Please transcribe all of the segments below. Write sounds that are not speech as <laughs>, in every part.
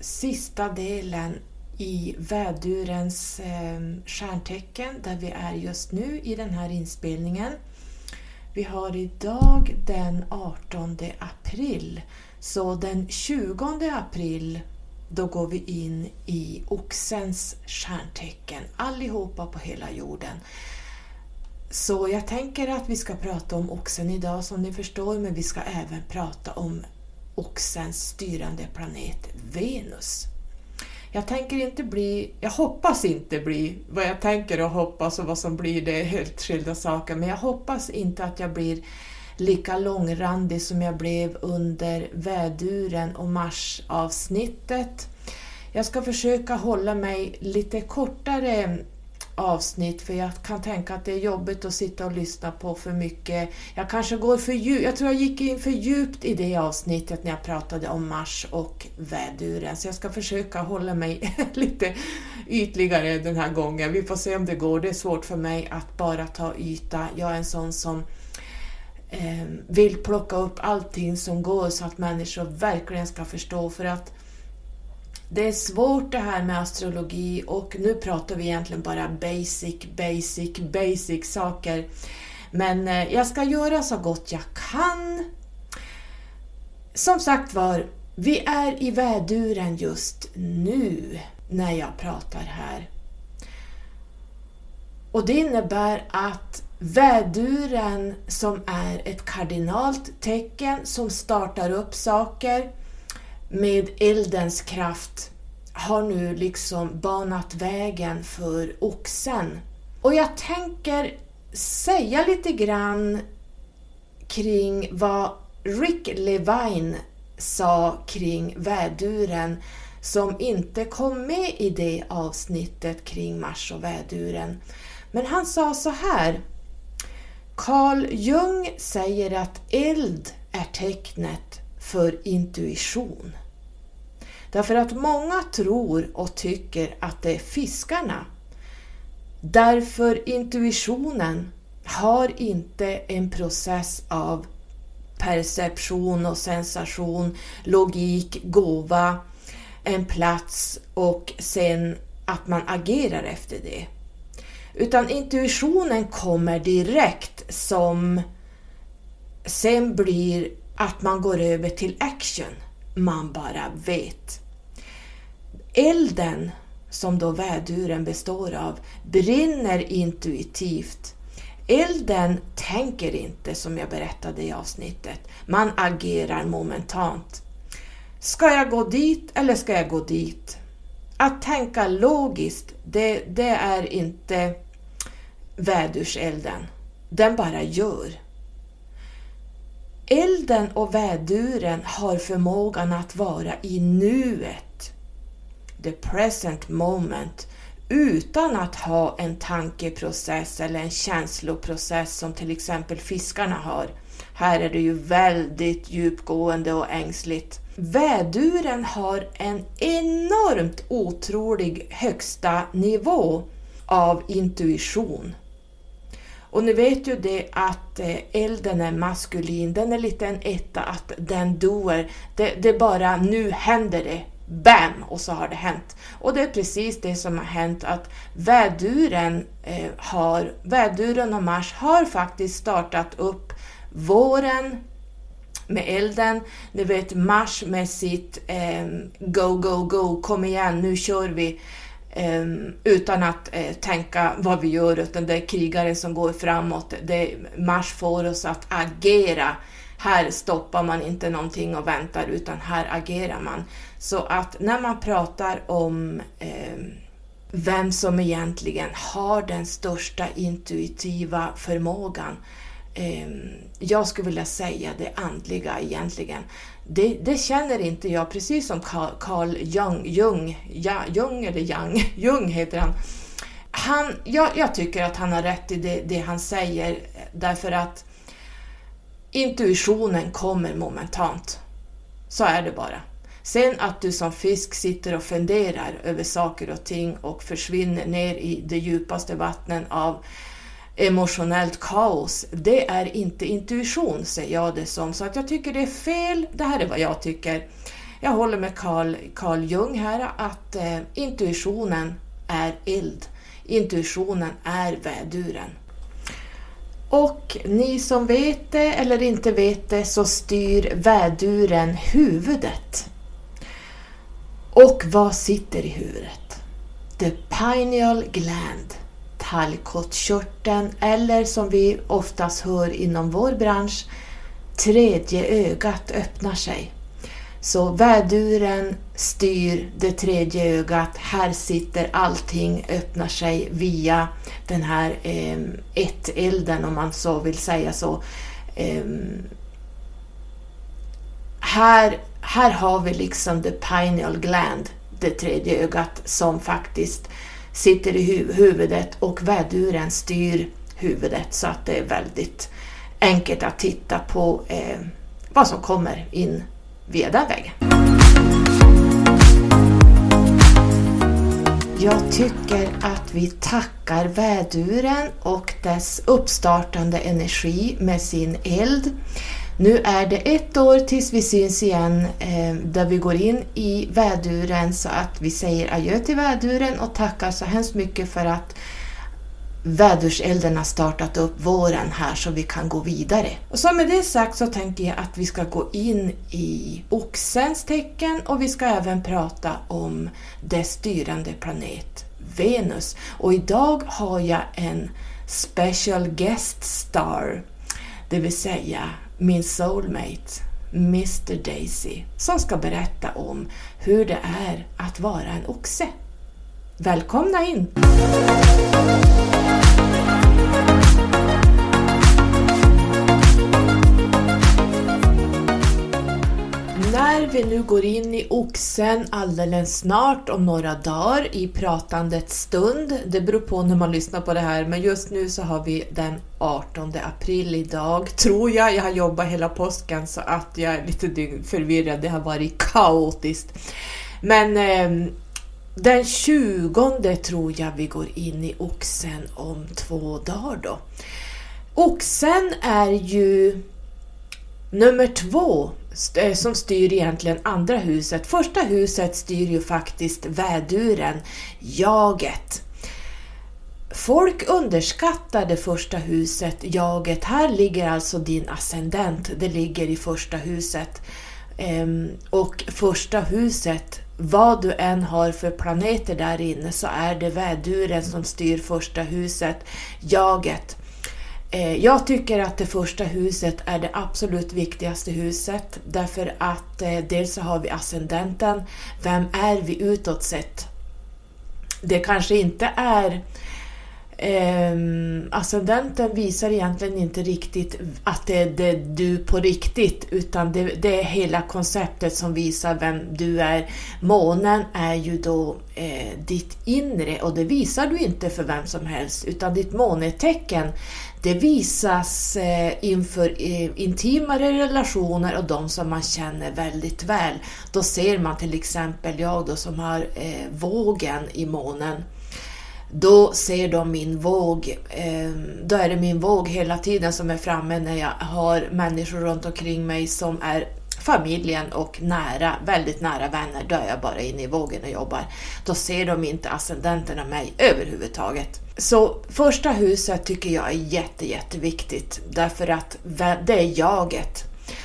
sista delen i vädurens eh, stjärntecken där vi är just nu i den här inspelningen. Vi har idag den 18 april, så den 20 april då går vi in i Oxens stjärntecken, allihopa på hela jorden. Så jag tänker att vi ska prata om Oxen idag som ni förstår, men vi ska även prata om Oxens styrande planet Venus. Jag tänker inte bli, jag hoppas inte bli, vad jag tänker och hoppas och vad som blir det är helt skilda saker, men jag hoppas inte att jag blir lika långrandig som jag blev under väduren och marsavsnittet. Jag ska försöka hålla mig lite kortare avsnitt för jag kan tänka att det är jobbigt att sitta och lyssna på för mycket. Jag kanske går för djupt, jag tror jag gick in för djupt i det avsnittet när jag pratade om Mars och väduren så jag ska försöka hålla mig <laughs> lite ytligare den här gången. Vi får se om det går. Det är svårt för mig att bara ta yta. Jag är en sån som eh, vill plocka upp allting som går så att människor verkligen ska förstå för att det är svårt det här med astrologi och nu pratar vi egentligen bara basic, basic, basic saker. Men eh, jag ska göra så gott jag kan. Som sagt var, vi är i väduren just nu när jag pratar här. Och det innebär att väduren som är ett kardinalt tecken som startar upp saker med eldens kraft har nu liksom banat vägen för oxen. Och jag tänker säga lite grann kring vad Rick Levine sa kring väduren som inte kom med i det avsnittet kring Mars och väduren. Men han sa så här. Carl Jung säger att eld är tecknet för intuition. Därför att många tror och tycker att det är fiskarna. Därför intuitionen har inte en process av perception och sensation, logik, gåva, en plats och sen att man agerar efter det. Utan intuitionen kommer direkt som sen blir att man går över till action. Man bara vet. Elden, som då väduren består av, brinner intuitivt. Elden tänker inte som jag berättade i avsnittet. Man agerar momentant. Ska jag gå dit eller ska jag gå dit? Att tänka logiskt, det, det är inte vädurselden. Den bara gör. Elden och väduren har förmågan att vara i nuet the present moment utan att ha en tankeprocess eller en känsloprocess som till exempel fiskarna har. Här är det ju väldigt djupgående och ängsligt. Väduren har en enormt otrolig högsta nivå av intuition. Och ni vet ju det att eh, elden är maskulin, den är lite en etta, att den doer. Det, det bara, nu händer det, BAM! Och så har det hänt. Och det är precis det som har hänt att väduren, eh, har, väduren och Mars har faktiskt startat upp våren med elden. Ni vet Mars med sitt eh, Go, go, go, kom igen, nu kör vi. Ehm, utan att eh, tänka vad vi gör, utan det är krigaren som går framåt. Det, Mars får oss att agera. Här stoppar man inte någonting och väntar, utan här agerar man. Så att när man pratar om eh, vem som egentligen har den största intuitiva förmågan, eh, jag skulle vilja säga det andliga egentligen. Det, det, känner inte jag, precis som Carl Jung, Jung, ja, Jung eller Young, <laughs> Jung heter han. han jag, jag tycker att han har rätt i det, det han säger därför att intuitionen kommer momentant. Så är det bara. Sen att du som fisk sitter och funderar över saker och ting och försvinner ner i de djupaste vattnen av emotionellt kaos, det är inte intuition, säger jag det som. Så att jag tycker det är fel, det här är vad jag tycker. jag håller med Carl, Carl Jung här, att eh, intuitionen är eld. Intuitionen är väduren. Och ni som vet det eller inte vet det så styr väduren huvudet. Och vad sitter i huvudet? The pineal gland, tallkottkörteln eller som vi oftast hör inom vår bransch, tredje ögat öppnar sig. Så väduren styr det tredje ögat. Här sitter allting, öppnar sig via den här eh, ett-elden om man så vill säga så. Eh, här, här har vi liksom the pineal gland, det tredje ögat som faktiskt sitter i hu huvudet och väduren styr huvudet så att det är väldigt enkelt att titta på eh, vad som kommer in via den vägen. Jag tycker att vi tackar väduren och dess uppstartande energi med sin eld. Nu är det ett år tills vi syns igen eh, där vi går in i väduren så att vi säger adjö till väduren och tackar så hemskt mycket för att väderselden har startat upp våren här så vi kan gå vidare. Och så med det sagt så tänker jag att vi ska gå in i oxens tecken och vi ska även prata om dess styrande planet Venus. Och idag har jag en special guest star, det vill säga min soulmate Mr Daisy som ska berätta om hur det är att vara en oxe. Välkomna in! När vi nu går in i oxen alldeles snart om några dagar i pratandets stund, det beror på när man lyssnar på det här, men just nu så har vi den 18 april idag, tror jag. Jag har jobbat hela påsken så att jag är lite förvirrad, det har varit kaotiskt. Men eh, den 20 tror jag vi går in i oxen om två dagar då. Oxen är ju nummer två Eh, som styr egentligen andra huset. Första huset styr ju faktiskt väduren, jaget. Folk underskattar det första huset, jaget. Här ligger alltså din ascendent, det ligger i första huset. Ehm, och första huset vad du än har för planeter där inne så är det väduren som styr första huset, jaget. Eh, jag tycker att det första huset är det absolut viktigaste huset därför att eh, dels så har vi ascendenten, vem är vi utåt sett? Det kanske inte är eh, ascendenten visar egentligen inte riktigt att det är det du på riktigt utan det, det, är hela konceptet som visar vem du är. Månen är ju då eh, ditt inre och det visar du inte för vem som helst utan ditt månetecken det visas eh, inför eh, intimare relationer och de som man känner väldigt väl. Då ser man till exempel jag då som har eh, vågen i månen då ser de min våg, eh, då är det min våg hela tiden som är framme när jag har människor runt omkring mig som är familjen och nära, väldigt nära vänner, då är jag bara inne i vågen och jobbar. Då ser de inte ascendenterna mig överhuvudtaget. Så första huset tycker jag är jätte, jätteviktigt. Därför att det är jaget.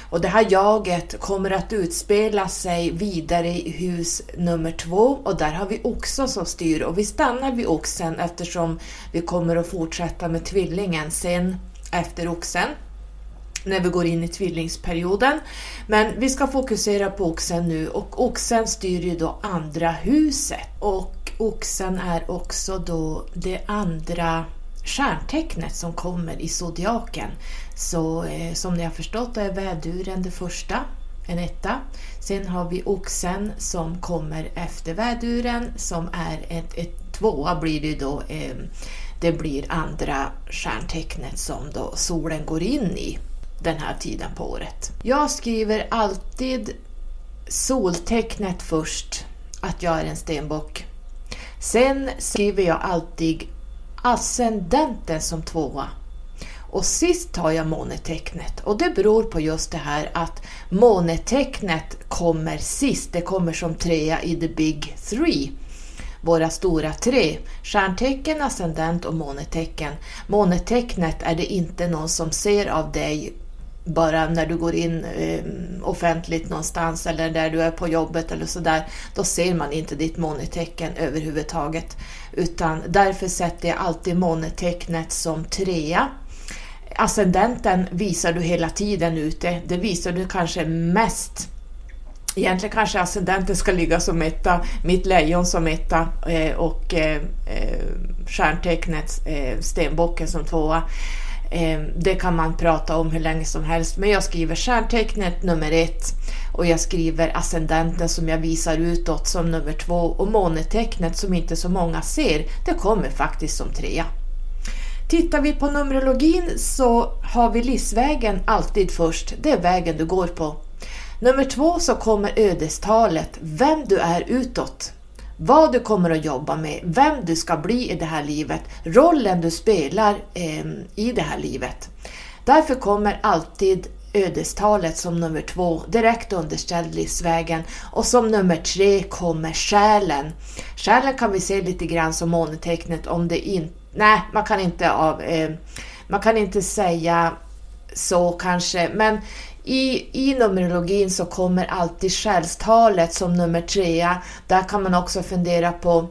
Och det här jaget kommer att utspela sig vidare i hus nummer två. Och där har vi oxen som styr. Och vi stannar vid oxen eftersom vi kommer att fortsätta med tvillingen sen efter oxen när vi går in i tvillingsperioden. Men vi ska fokusera på oxen nu och oxen styr ju då andra huset och oxen är också då det andra stjärntecknet som kommer i zodiaken. Så eh, som ni har förstått är väduren det första, en etta. Sen har vi oxen som kommer efter väduren som är ett, ett tvåa blir det då. Eh, det blir andra stjärntecknet som då solen går in i den här tiden på året. Jag skriver alltid soltecknet först, att jag är en stenbock. Sen skriver jag alltid ascendenten som tvåa. Och sist tar jag månetecknet och det beror på just det här att månetecknet kommer sist. Det kommer som trea i the big three. Våra stora tre. Stjärntecken, ascendent och månetecken. Månetecknet är det inte någon som ser av dig bara när du går in eh, offentligt någonstans eller där du är på jobbet eller sådär, då ser man inte ditt månetecken överhuvudtaget. Utan därför sätter jag alltid månetecknet som trea. Ascendenten visar du hela tiden ute, det visar du kanske mest Egentligen kanske ascendenten ska ligga som etta, mitt lejon som etta eh, och eh, eh stjärntecknet eh, stenbocken som tvåa. Eh, det kan man prata om hur länge som helst, men jag skriver stjärntecknet nummer ett och jag skriver ascendenten som jag visar utåt som nummer två och månetecknet som inte så många ser, det kommer faktiskt som trea. Tittar vi på Numerologin så har vi livsvägen alltid först, det är vägen du går på. Nummer två så kommer ödestalet, vem du är utåt vad du kommer att jobba med, vem du ska bli i det här livet, rollen du spelar eh, i det här livet. Därför kommer alltid ödestalet som nummer två, direkt underställd livsvägen. Och som nummer tre kommer själen. Själen kan vi se lite grann som månetecknet om det inte... Nej, man kan inte, av, eh, man kan inte säga så kanske, men i, I Numerologin så kommer alltid själstalet som nummer trea. Där kan man också fundera på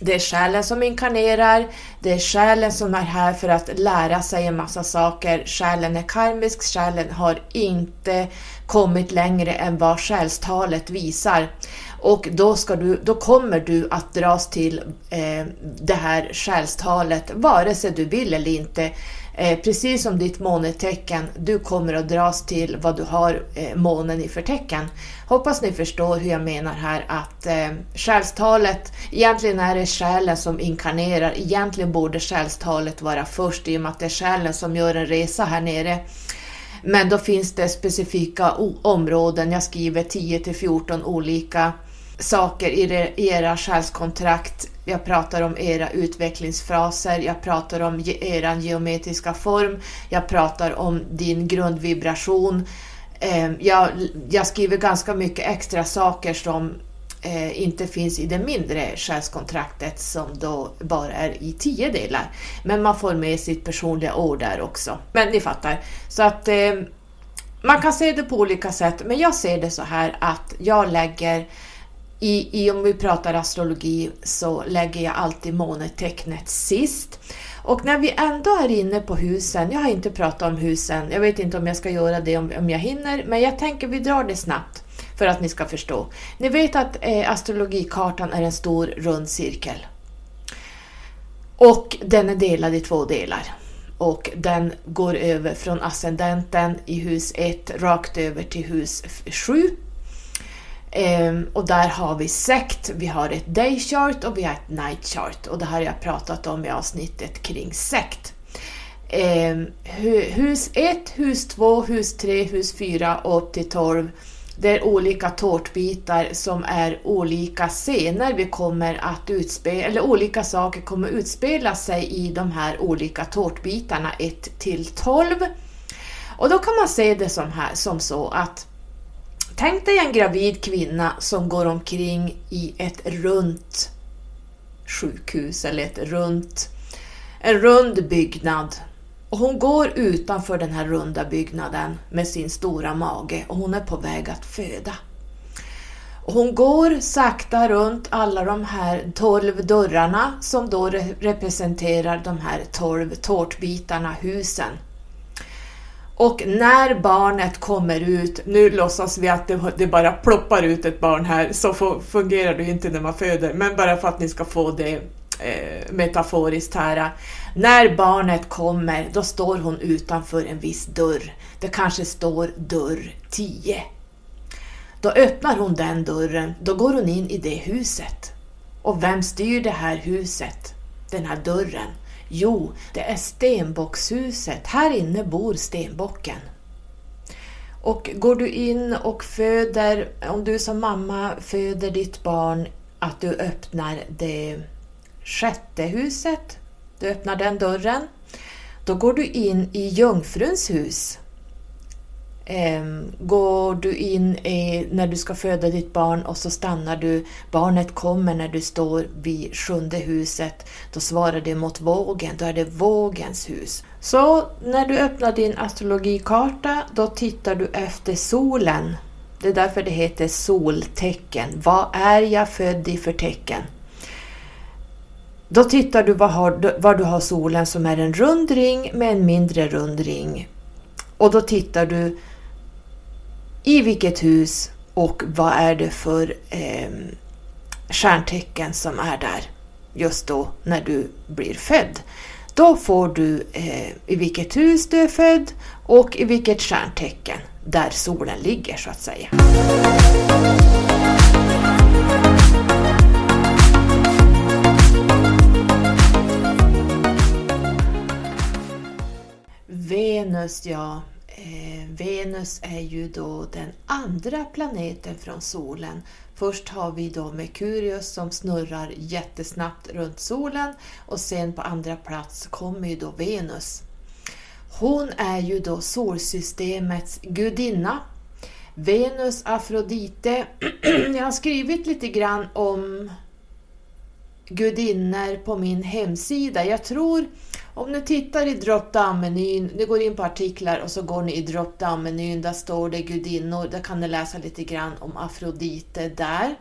det är själen som inkarnerar, det är själen som är här för att lära sig en massa saker. Själen är karmisk, själen har inte kommit längre än vad själstalet visar. Och då, ska du, då kommer du att dras till eh, det här själstalet, vare sig du vill eller inte. Eh, precis som ditt månetecken, du kommer att dras till vad du har eh, månen i för tecken. Hoppas ni förstår hur jag menar här att eh, själstalet, egentligen är det själen som inkarnerar, egentligen borde själstalet vara först i och med att det är själen som gör en resa här nere. Men då finns det specifika områden, jag skriver 10 till 14 olika saker i era själskontrakt jag pratar om era utvecklingsfraser, jag pratar om er geometriska form, jag pratar om din grundvibration. Ehm, jag, jag skriver ganska mycket extra saker som eh, inte finns i det mindre själskontraktet som då bara är i tio delar. Men man får med sitt personliga ord där också. Men ni fattar. Så att eh, man kan se det på olika sätt, men jag ser det så här att jag lägger i, I, om vi pratar astrologi så lägger jag alltid månetecknet sist. Och när vi ändå är inne på husen, jag har inte pratat om husen, jag vet inte om jag ska göra det om, om jag hinner, men jag tänker vi drar det snabbt för att ni ska förstå. Ni vet att eh, astrologikartan är en stor rund cirkel. Och den är delad i två delar. Och den går över från ascendenten i hus 1 rakt över till hus 7 Um, och där har vi sekt, vi har ett day chart och vi har ett night chart och det här har jag pratat om i avsnittet kring sekt. Um, hus 1, hus 2, hus 3, hus 4 och upp till 12 det är olika tårtbitar som är olika scener vi kommer att utspela, eller olika saker kommer utspela sig i de här olika tårtbitarna 1 till 12. Och då kan man se det som, här, som så att Tänk dig en gravid kvinna som går omkring i ett runt sjukhus eller ett runt, en rund byggnad. Och hon går utanför den här runda byggnaden med sin stora mage och hon är på väg att föda. Och hon går sakta runt alla de här tolv dörrarna som då representerar de här tolv tårtbitarna, husen. Och när barnet kommer ut, nu låtsas vi att det, det bara ploppar ut ett barn här, så fungerar det ju inte när man föder, men bara för att ni ska få det eh, metaforiskt här. När barnet kommer, då står hon utanför en viss dörr. Det kanske står dörr 10. Då öppnar hon den dörren, då går hon in i det huset. Och vem styr det här huset? Den här dörren? Jo, det är stenbockshuset. Här inne bor stenbocken. Och går du in och föder, om du som mamma föder ditt barn, att du öppnar det sjätte huset, du öppnar den dörren, då går du in i jungfruns hus. Ehm, går du in i, när du ska föda ditt barn och så stannar du, barnet kommer när du står vid sjunde huset, då svarar det mot vågen, då är det vågens hus. Så när du öppnar din astrologikarta, då tittar du efter solen. Det är därför det heter soltecken. Vad är jag född i för tecken? Då tittar du var, har, var du har solen som är en rund ring med en mindre rund ring. Och då tittar du i vilket hus och vad är det för eh, stjärntecken som är där just då när du blir född. Då får du eh, i vilket hus du är född och i vilket stjärntecken där solen ligger så att säga. Venus, ja. Eh, Venus är ju då den andra planeten från solen. Först har vi då Merkurius som snurrar jättesnabbt runt solen och sen på andra plats kommer ju då Venus. Hon är ju då solsystemets gudinna. Venus Afrodite. <clears throat> Jag har skrivit lite grann om gudinnor på min hemsida. Jag tror om ni tittar i drop-down-menyn, ni går in på artiklar och så går ni i drop-down-menyn, där står det gudinnor, där kan ni läsa lite grann om Afrodite där.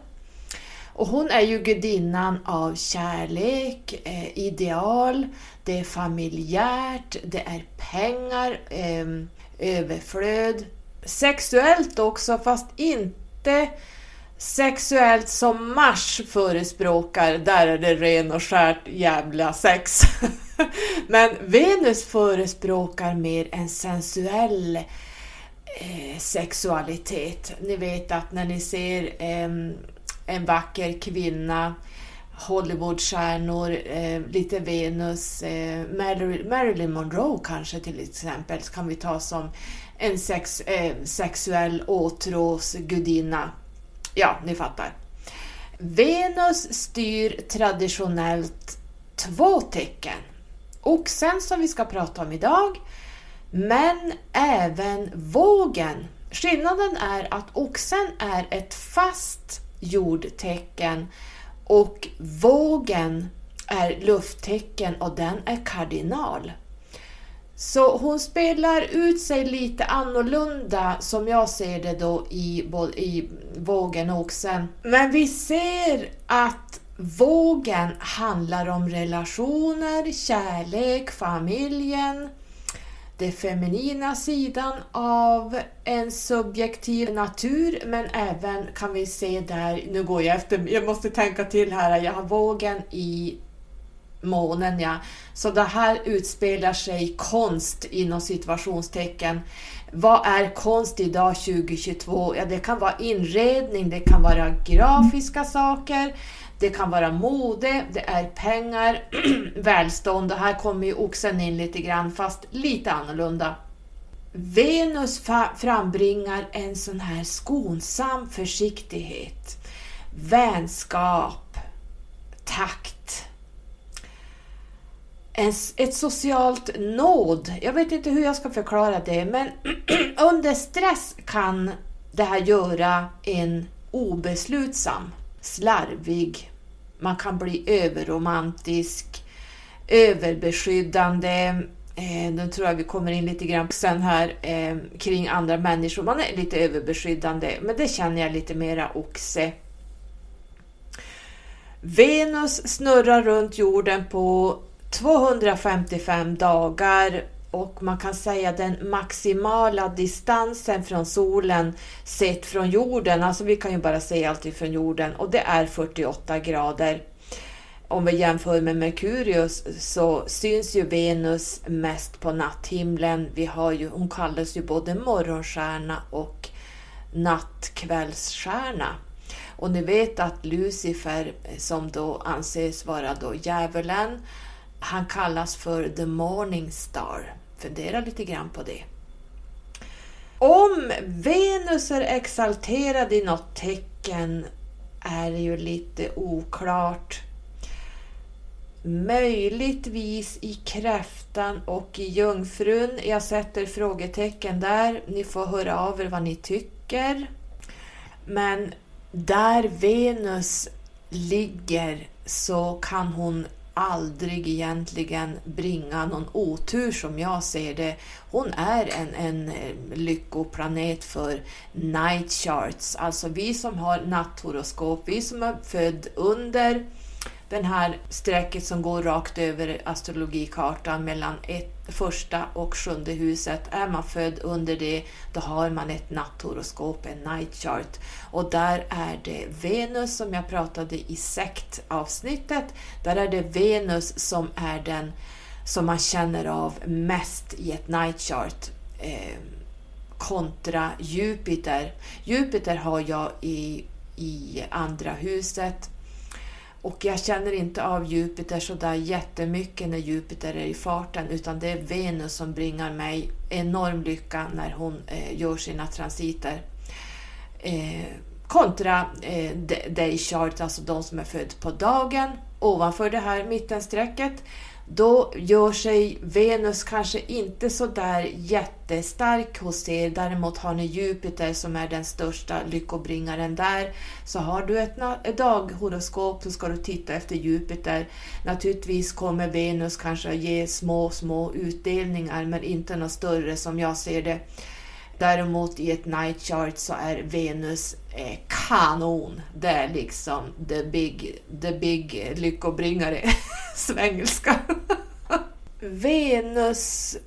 Och hon är ju gudinnan av kärlek, eh, ideal, det är familjärt, det är pengar, eh, överflöd. Sexuellt också, fast inte sexuellt som Mars förespråkar, där är det ren och skärt jävla sex. <laughs> <laughs> Men Venus förespråkar mer en sensuell eh, sexualitet. Ni vet att när ni ser eh, en vacker kvinna, Hollywoodstjärnor, eh, lite Venus, eh, Marilyn Monroe kanske till exempel, kan vi ta som en sex, eh, sexuell åtråsgudinna. Ja, ni fattar. Venus styr traditionellt två tecken. Oxen som vi ska prata om idag, men även vågen. Skillnaden är att oxen är ett fast jordtecken och vågen är lufttecken och den är kardinal. Så hon spelar ut sig lite annorlunda som jag ser det då i, i vågen och oxen. Men vi ser att vågen handlar om relationer, kärlek, familjen, den feminina sidan av en subjektiv natur men även kan vi se där, nu går jag efter, jag måste tänka till här, jag har vågen i månen ja. Så det här utspelar sig konst inom situationstecken. Vad är konst idag 2022? Ja, det kan vara inredning, det kan vara grafiska saker, det kan vara mode, det är pengar, <clears throat> välstånd och här kommer ju oxen in lite grann fast lite annorlunda. Venus frambringar en sån här skonsam försiktighet, vänskap, takt, en, ett socialt nåd. Jag vet inte hur jag ska förklara det, men <clears throat> under stress kan det här göra en obeslutsam slarvig, man kan bli överromantisk, överbeskyddande. Eh, nu tror jag vi kommer in lite grann sen här eh, kring andra människor. Man är lite överbeskyddande, men det känner jag lite mera oxe. Venus snurrar runt jorden på 255 dagar och man kan säga den maximala distansen från solen sett från jorden, alltså vi kan ju bara se alltid från jorden och det är 48 grader. Om vi jämför med Merkurius så syns ju Venus mest på natthimlen. Vi har ju, hon kallas ju både morgonstjärna och nattkvällsstjärna. Och ni vet att Lucifer, som då anses vara då djävulen, han kallas för The Morning Star. Fundera lite grann på det. Om Venus är exalterad i något tecken är ju lite oklart. möjligtvis i kräftan och i jungfrun. Jag sätter frågetecken där. Ni får höra av er vad ni tycker. Men där Venus ligger så kan hon aldrig egentligen bringa någon otur som jag ser det. Hon är en, en eh, lyckoplanet för night charts, alltså vi som har natthoroskop, vi som är född under den här strecket som går rakt över astrologikartan mellan ett, första och sjunde huset. Är man född under det, då har man ett natthoroskop, en night chart. Och där är det Venus som jag pratade i sektavsnittet. Där är det Venus som är den som man känner av mest i ett night chart. Eh, kontra Jupiter. Jupiter har jag i, i andra huset och jag känner inte av Jupiter så där jättemycket när Jupiter är i farten utan det är Venus som bringar mig enorm lycka när hon eh, gör sina transiter. Eh, kontra eh, day chart, alltså de som är födda på dagen ovanför det här mittenstrecket då gör sig Venus kanske inte så där jättestark hos er. Däremot har ni Jupiter som är den största lyckobringaren där. Så har du ett, daghoroskop så ska du titta efter Jupiter. Naturligtvis kommer Venus kanske ge små, små utdelningar men inte något större som jag ser det. Däremot i ett night chart så är Venus eh, kanon. Det är liksom the big, the big lyckobringare. <laughs> Svengelska. Venusoxen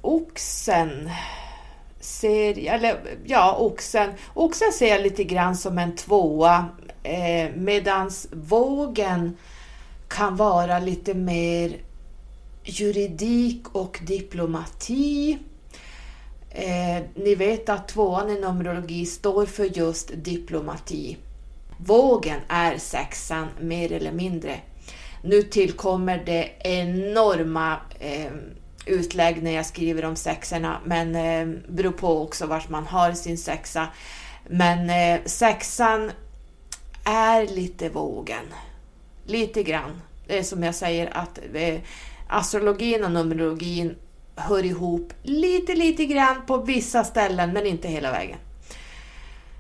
ser, eller ja, oxen. Oxen ser jag lite grann som en tvåa eh, medans vågen kan vara lite mer juridik och diplomati. Eh, ni vet att tvåan i Numerologi står för just diplomati. Vågen är sexan mer eller mindre. Nu tillkommer det enorma eh, utlägg när jag skriver om sexorna, men eh, beror på också vart man har sin sexa. Men eh, sexan är lite vågen. Lite grann. Det är som jag säger att eh, astrologin och numerologin hör ihop lite, lite grann på vissa ställen, men inte hela vägen.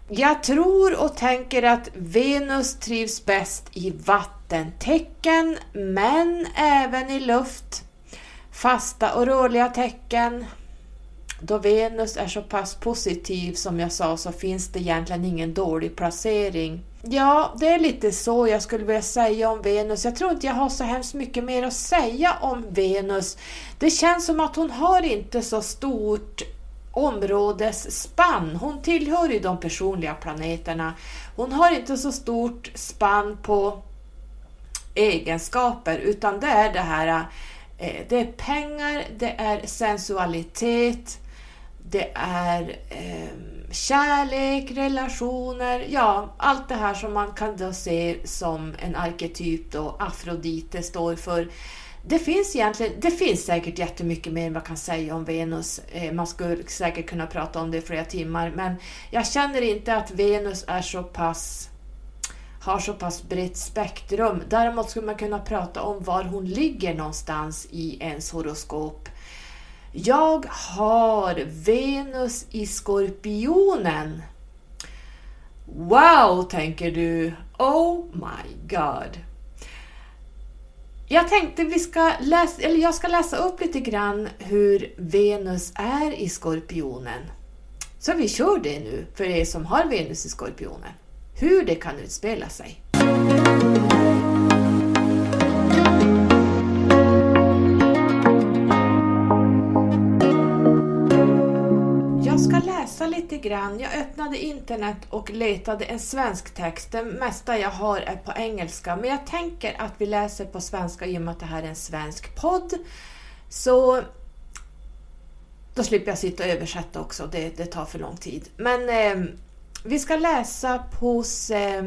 Jag tror och tänker att Venus trivs bäst i vattentecken, men även i luft. Fasta och rörliga tecken. Då Venus är så pass positiv som jag sa så finns det egentligen ingen dålig placering. Ja, det är lite så jag skulle vilja säga om Venus. Jag tror inte jag har så hemskt mycket mer att säga om Venus. Det känns som att hon har inte så stort områdesspann. Hon tillhör ju de personliga planeterna. Hon har inte så stort spann på egenskaper utan det är det här eh, det är pengar, det är sensualitet, det är eh, kärlek, relationer, ja allt det här som man kan då se som en arketyp då Afrodite står för. Det finns egentligen, det finns säkert jättemycket mer man kan säga om Venus. Eh, man skulle säkert kunna prata om det i flera timmar, men jag känner inte att Venus är så pass har så pass brett spektrum. Däremot skulle man kunna prata om var hon ligger någonstans i ens horoskop. Jag har Venus i Skorpionen. Wow, tänker du. Oh my god. Jag tänkte vi ska läsa, eller jag ska läsa upp lite grann hur Venus är i Skorpionen. Så vi kör det nu för er som har Venus i Skorpionen. Hur det kan utspela sig. Läsa lite grann. Jag öppnade internet och letade en svensk text. Det mesta jag har är på engelska, men jag tänker att vi läser på svenska i och med att det här är en svensk podd. Så då slipper jag sitta och översätta också, det, det tar för lång tid. Men eh, vi ska läsa hos eh,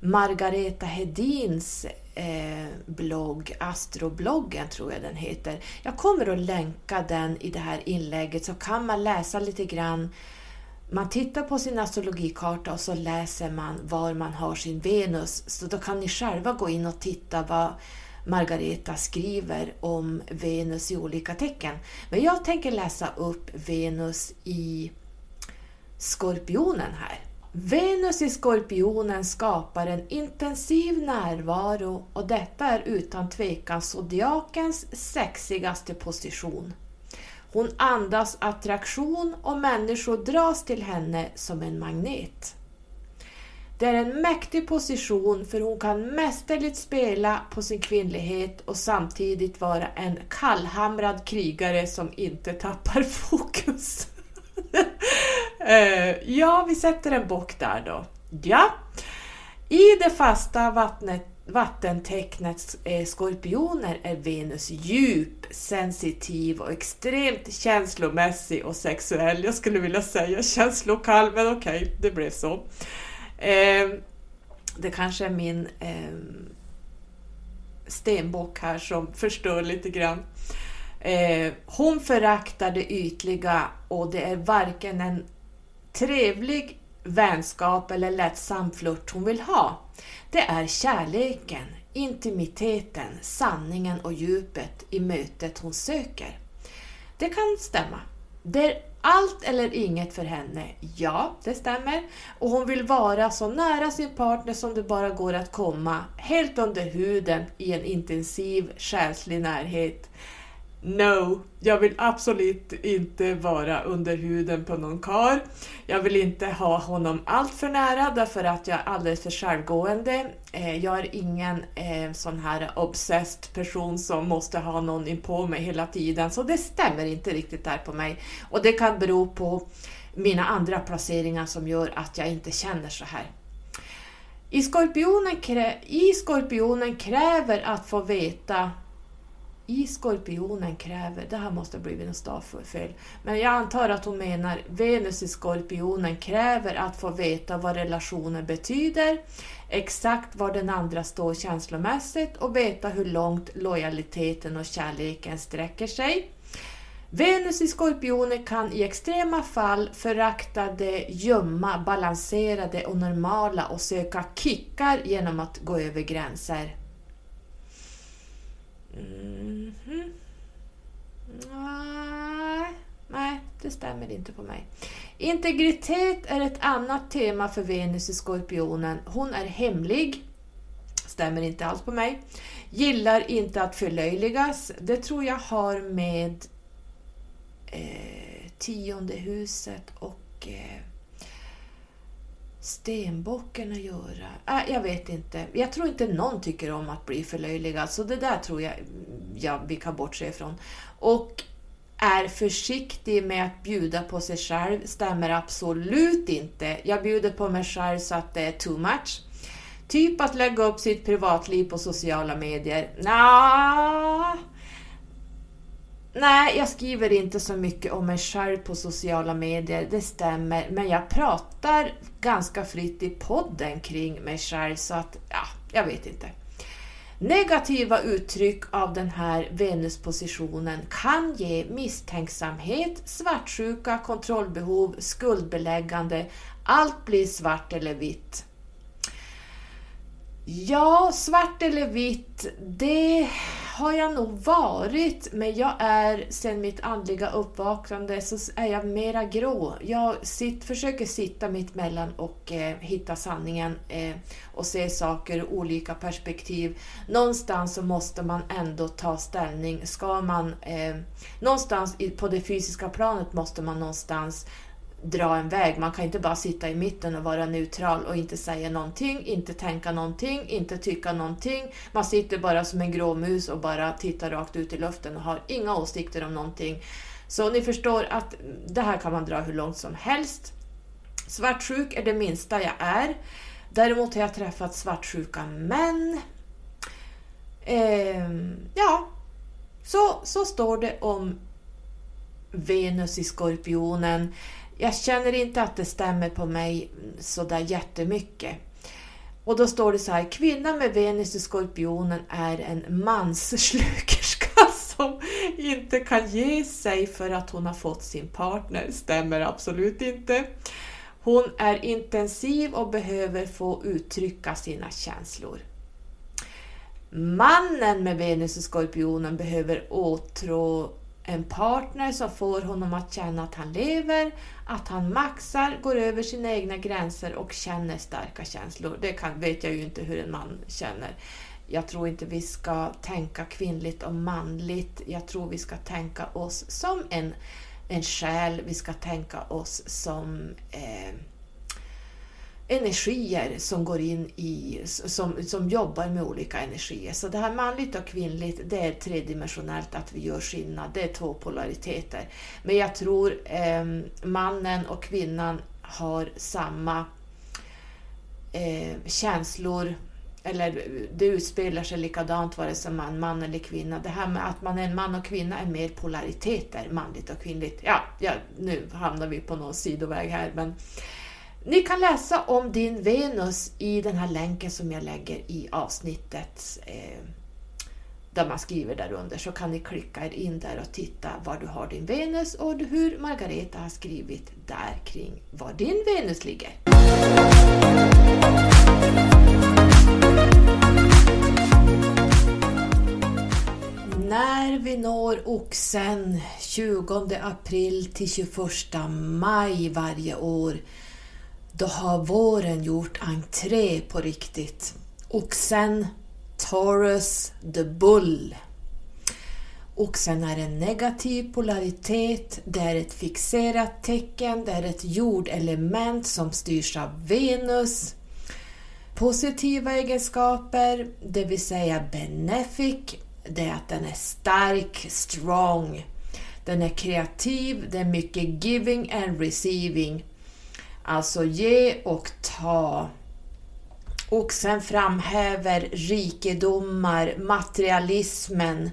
Margareta Hedins eh, blogg, Astrobloggen tror jag den heter. Jag kommer att länka den i det här inlägget så kan man läsa lite grann. Man tittar på sin astrologikarta och så läser man var man har sin Venus. Så då kan ni själva gå in och titta vad, Margareta skriver om Venus i olika tecken. Men jag tänker läsa upp Venus i Skorpionen här. Venus i Skorpionen skapar en intensiv närvaro och detta är utan tvekan zodiakens sexigaste position. Hon andas attraktion och människor dras till henne som en magnet. Det är en mäktig position för hon kan mästerligt spela på sin kvinnlighet och samtidigt vara en kallhamrad krigare som inte tappar <laughs> fokus. Eh, ja, vi sätter en bock där då. Ja. I det fasta vattnet, vattentecknet eh, skorpioner är Venus djup, sensitiv och extremt känslomässig och sexuell. Jag skulle vilja säga känslokall, men okej, okay, det blev så. Eh, det kanske är min eh, stenbock här som förstör lite grann. Eh, hon föraktar det ytliga och det är varken en trevlig vänskap eller lättsam flört hon vill ha. Det är kärleken, intimiteten, sanningen och djupet i mötet hon söker. Det kan stämma. Det är allt eller inget för henne. Ja, det stämmer. Och hon vill vara så nära sin partner som det bara går att komma, helt under huden i en intensiv själslig närhet. No, jag vill absolut inte vara under huden på någon kar. Jag vill inte ha honom allt för nära därför att jag är alldeles för självgående. Eh, jag är ingen eh, sån här obsessed person som måste ha någon in på mig hela tiden, så det stämmer inte riktigt där på mig. Och det kan bero på mina andra placeringar som gör att jag inte känner så här. I skorpionen, krä I skorpionen kräver att få veta i skorpionen kräver, det här måste ha blivit en stavfel, men jag antar att hon menar Venus i skorpionen kräver att få veta vad relationen betyder, exakt var den andra står känslomässigt och veta hur långt lojaliteten och kärleken sträcker sig. Venus i skorpionen kan i extrema fall förakta det gömma, balanserade och normala och söka kickar genom att gå över gränser. Mm -hmm. Nej, nej, det stämmer inte på mig. Integritet är ett annat tema för Venus i Skorpionen. Hon är hemlig. Stämmer inte alls på mig. Gillar inte att förlöjligas. Det tror jag har med eh, tionde huset och eh, stenbocken att göra? Äh, jag vet inte. Jag tror inte någon tycker om att bli förlöjligad, så det där tror jag jag vi kan bortse ifrån. Och är försiktig med att bjuda på sig själv stämmer absolut inte. Jag bjuder på mig själv så att det är too much. Typ att lägga upp sitt privatliv på sociala medier. Nja, Nej, jag skriver inte så mycket om mig själv på sociala medier, det stämmer. Men jag pratar ganska fritt i podden kring mig själv, så att, ja, jag vet inte. Negativa uttryck av den här Venuspositionen kan ge misstänksamhet, svartsjuka, kontrollbehov, skuldbeläggande. Allt blir svart eller vitt. Ja, svart eller vitt, det har jag nog varit, men jag är sen mitt andliga uppvaknande så är jag mera grå. Jag sitt, försöker sitta mitt mellan och eh, hitta sanningen eh, och se saker ur olika perspektiv. Någonstans så måste man ändå ta ställning. Ska man, eh, någonstans på det fysiska planet måste man någonstans dra en väg. Man kan inte bara sitta i mitten och vara neutral och inte säga någonting, inte tänka någonting, inte tycka någonting. Man sitter bara som en grå mus och bara tittar rakt ut i luften och har inga åsikter om någonting. Så ni förstår att det här kan man dra hur långt som helst. Svartsjuk är det minsta jag är. Däremot har jag träffat svartsjuka män. Eh, ja, så, så står det om Venus i Skorpionen. Jag känner inte att det stämmer på mig sådär jättemycket. Och då står det så här, kvinnan med Venus i Skorpionen är en mansslukerska <laughs> som inte kan ge sig för att hon har fått sin partner. Stämmer absolut inte. Hon är intensiv och behöver få uttrycka sina känslor. Mannen med Venus i Skorpionen behöver åtrå en partner som får honom att känna att han lever, att han maxar, går över sina egna gränser och känner starka känslor. Det kan, vet jag ju inte hur en man känner. Jag tror inte vi ska tänka kvinnligt och manligt. Jag tror vi ska tänka oss som en, en själ. Vi ska tänka oss som eh, energier som går in i, som, som jobbar med olika energier. Så det här manligt och kvinnligt, det är tredimensionellt att vi gör skillnad. Det är två polariteter. Men jag tror eh, mannen och kvinnan har samma eh, känslor, eller det utspelar sig likadant vare sig man man eller kvinna. Det här med att man är en man och kvinna är mer polariteter, manligt och kvinnligt. Ja, ja nu hamnar vi på någon sidoväg här, men ni kan läsa om din Venus i den här länken som jag lägger i avsnittet eh, där man skriver där under så kan ni klicka er in där och titta var du har din Venus och hur Margareta har skrivit där kring var din Venus ligger. När vi når Oxen 20 april till 21 maj varje år då har våren gjort entré på riktigt. Oxen, Taurus, the Bull. Oxen är en negativ polaritet, det är ett fixerat tecken, det är ett jordelement som styrs av Venus. Positiva egenskaper, det vill säga benefic, det är att den är stark, strong. Den är kreativ, det är mycket giving and receiving. Alltså ge och ta. Och sen framhäver rikedomar, materialismen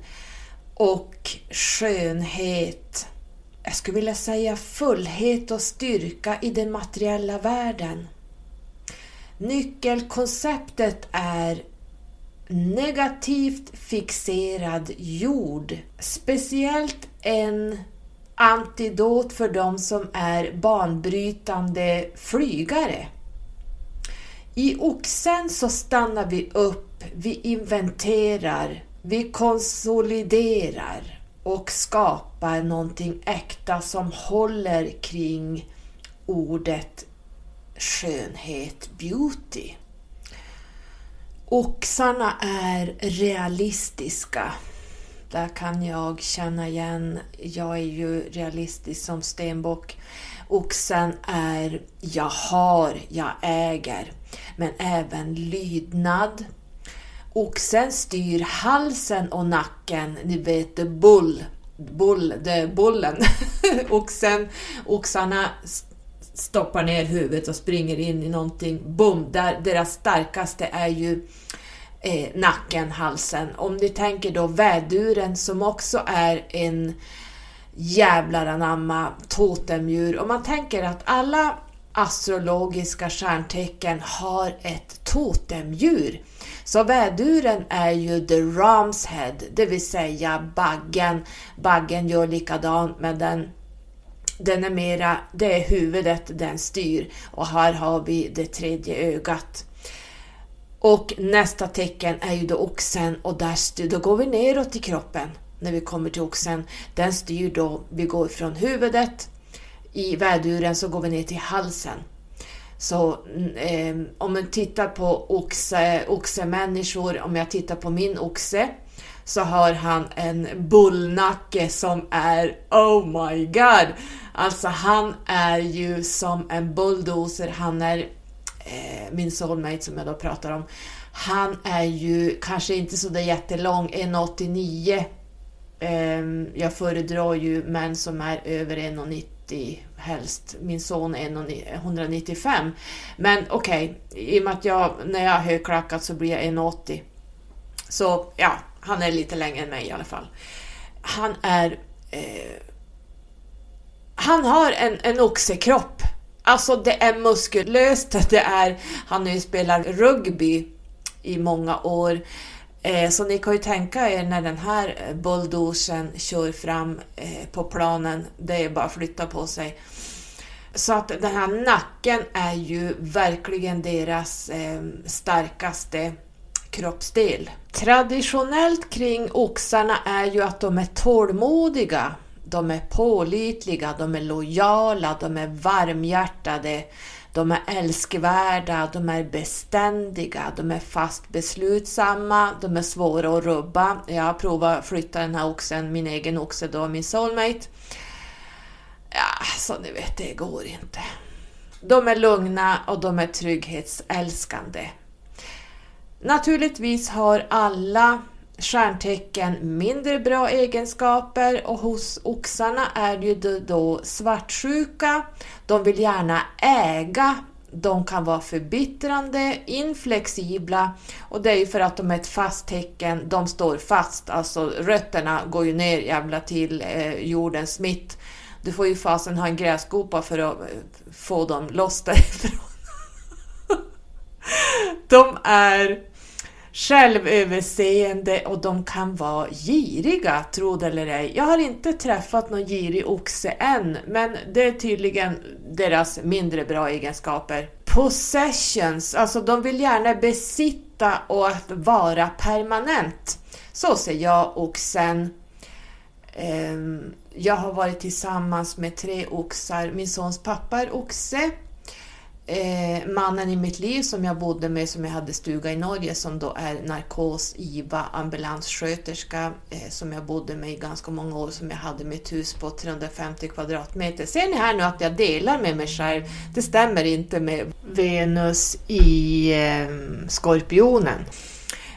och skönhet. Jag skulle vilja säga fullhet och styrka i den materiella världen. Nyckelkonceptet är negativt fixerad jord. Speciellt en antidot för de som är banbrytande flygare. I oxen så stannar vi upp, vi inventerar, vi konsoliderar och skapar någonting äkta som håller kring ordet skönhet, beauty. Oxarna är realistiska. Där kan jag känna igen, jag är ju realistisk som stenbock. Oxen är jag har, jag äger. Men även lydnad. Oxen styr halsen och nacken, ni vet the bull, bull det är bullen. <laughs> Oxen, oxarna stoppar ner huvudet och springer in i någonting, boom! Där, deras starkaste är ju eh, nacken, halsen. Om ni tänker då väduren som också är en jävlar anamma totemdjur. Om man tänker att alla astrologiska stjärntecken har ett totemdjur. Så väduren är ju the ram's head, det vill säga baggen. Baggen gör likadant men den, den är mera, det är huvudet den styr och här har vi det tredje ögat. Och nästa tecken är ju då oxen och där styr, då går vi neråt i kroppen när vi kommer till oxen. Den styr då, vi går från huvudet, i väduren så går vi ner till halsen. Så mm, eh, om man tittar på oxe, oxemänniskor, om jag tittar på min oxe, så har han en bullnacke som är oh my god! Alltså han är ju som en bulldozer, han är Eh, min soulmate som jag då pratar om, han är ju kanske inte så där jättelång, 1,89. Eh, jag föredrar ju män som är över 1,90 helst. Min son är 195. Men okej, okay, i och med att jag, när jag har högklackat så blir jag 1,80. Så ja, han är lite längre än mig i alla fall. Han är... Eh, han har en, en oxekropp Alltså det är muskulöst, det är, han har ju spelat rugby i många år. Eh, så ni kan ju tänka er när den här bulldozern kör fram eh, på planen, det är bara att flytta på sig. Så att den här nacken är ju verkligen deras eh, starkaste kroppsdel. Traditionellt kring oxarna är ju att de är tålmodiga, de är pålitliga, de är lojala, de är varmhjärtade, de är älskvärda, de är beständiga, de är fast beslutsamma, de är svåra att rubba. Jag har provat att flytta den här oxen, min egen oxe då, min soulmate. Ja, så ni vet, det går inte. De är lugna och de är trygghetsälskande. Naturligtvis har alla stjärntecken mindre bra egenskaper och hos oxarna är det ju då svartsjuka. De vill gärna äga, de kan vara förbittrande, inflexibla och det är ju för att de är ett fast tecken, de står fast, alltså rötterna går ju ner jävla till eh, jordens mitt. Du får ju fasen ha en gräskopa för att eh, få dem loss därifrån. <laughs> de är självöverseende och de kan vara giriga, tro det eller ej. Jag har inte träffat någon girig oxe än, men det är tydligen deras mindre bra egenskaper. Possessions, alltså de vill gärna besitta och att vara permanent. Så ser jag oxen. Ehm, jag har varit tillsammans med tre oxar. Min sons pappa är oxe eh, mannen i mitt liv som jag bodde med, som jag hade stuga i Norge, som då är narkos, IVA, ambulanssköterska, eh, som jag bodde med i ganska många år, som jag hade mitt hus på 350 kvadratmeter. Ser ni här nu att jag delar med mig själv? Det stämmer inte med Venus i eh, Skorpionen.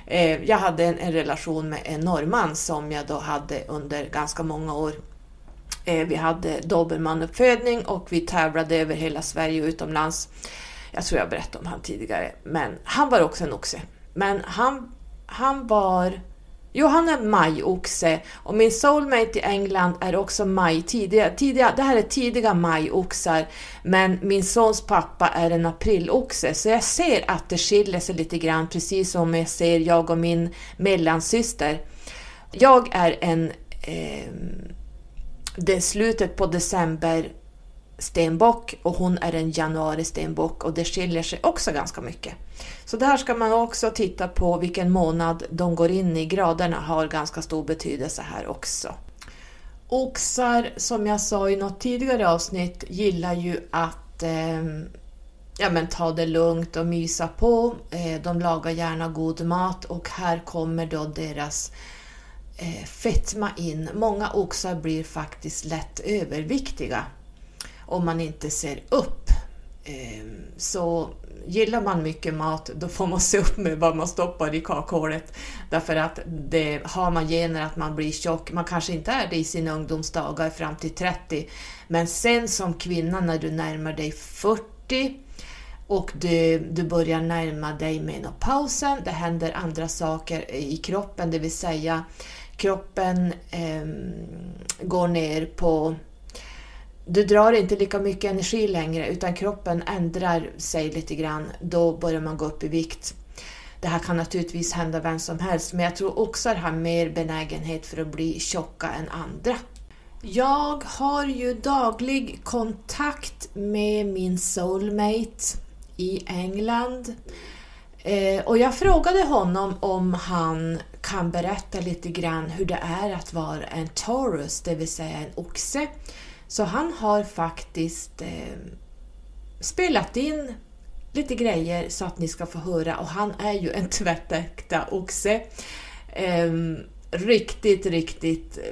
Eh, jag hade en, en relation med en norrman som jag då hade under ganska många år Eh, vi hade dobermannuppfödning och vi tävlade över hela Sverige och utomlands. Jag tror jag berättade om han tidigare, men han var också en oxe. Men han, han var... Jo, han är majoxe och min soulmate i England är också maj. Tidiga, tidiga, det här är tidiga majoxar, men min sons pappa är en apriloxe, så jag ser att det skiljer sig lite grann, precis som jag ser jag och min mellansyster. Jag är en eh, det är slutet på december stenbock och hon är en januari stenbock och det skiljer sig också ganska mycket. Så där ska man också titta på vilken månad de går in i. Graderna har ganska stor betydelse här också. Oxar, som jag sa i något tidigare avsnitt, gillar ju att eh, ja, men ta det lugnt och mysa på. Eh, de lagar gärna god mat och här kommer då deras eh, Eh, fetma in. Många oxar blir faktiskt lätt överviktiga om man inte ser upp. Eh, så gillar man mycket mat, då får man se upp med vad man stoppar i kakhålet. Därför att det, har man gener att man blir tjock, man kanske inte är det i sina ungdomsdagar fram till 30, men sen som kvinna när du närmar dig 40 och du, du börjar närma dig menopausen, det händer andra saker i kroppen, det vill säga kroppen eh, går ner på... Du drar inte lika mycket energi längre utan kroppen ändrar sig lite grann. Då börjar man gå upp i vikt. Det här kan naturligtvis hända vem som helst men jag tror oxar har mer benägenhet för att bli tjocka än andra. Jag har ju daglig kontakt med min soulmate i England. Eh, och jag frågade honom om han kan berätta lite grann hur det är att vara en Taurus, det vill säga en oxe. Så han har faktiskt eh, spelat in lite grejer så att ni ska få höra och han är ju en <laughs> tvättäkta oxe. Eh, riktigt, riktigt eh,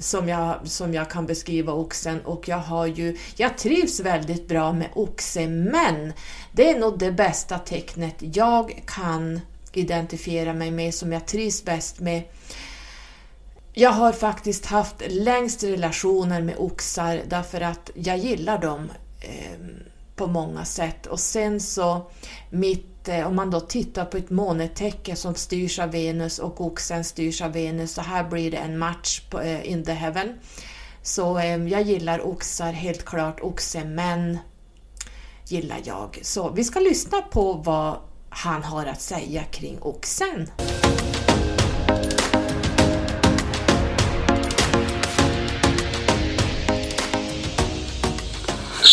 som jag, som jag kan beskriva oxen och jag har ju, jag trivs väldigt bra med oxe men det är nog det bästa tecknet jag kan identifiera mig med, som jag trivs bäst med. Jag har faktiskt haft längst relationer med oxar därför att jag gillar dem eh, på många sätt. Och sen så, mitt, eh, om man då tittar på ett månetecken som styrs av Venus och oxen styrs av Venus, så här blir det en match på, eh, in the heaven. Så eh, jag gillar oxar, helt klart. Oxemän gillar jag. Så vi ska lyssna på vad han har att säga kring oxen.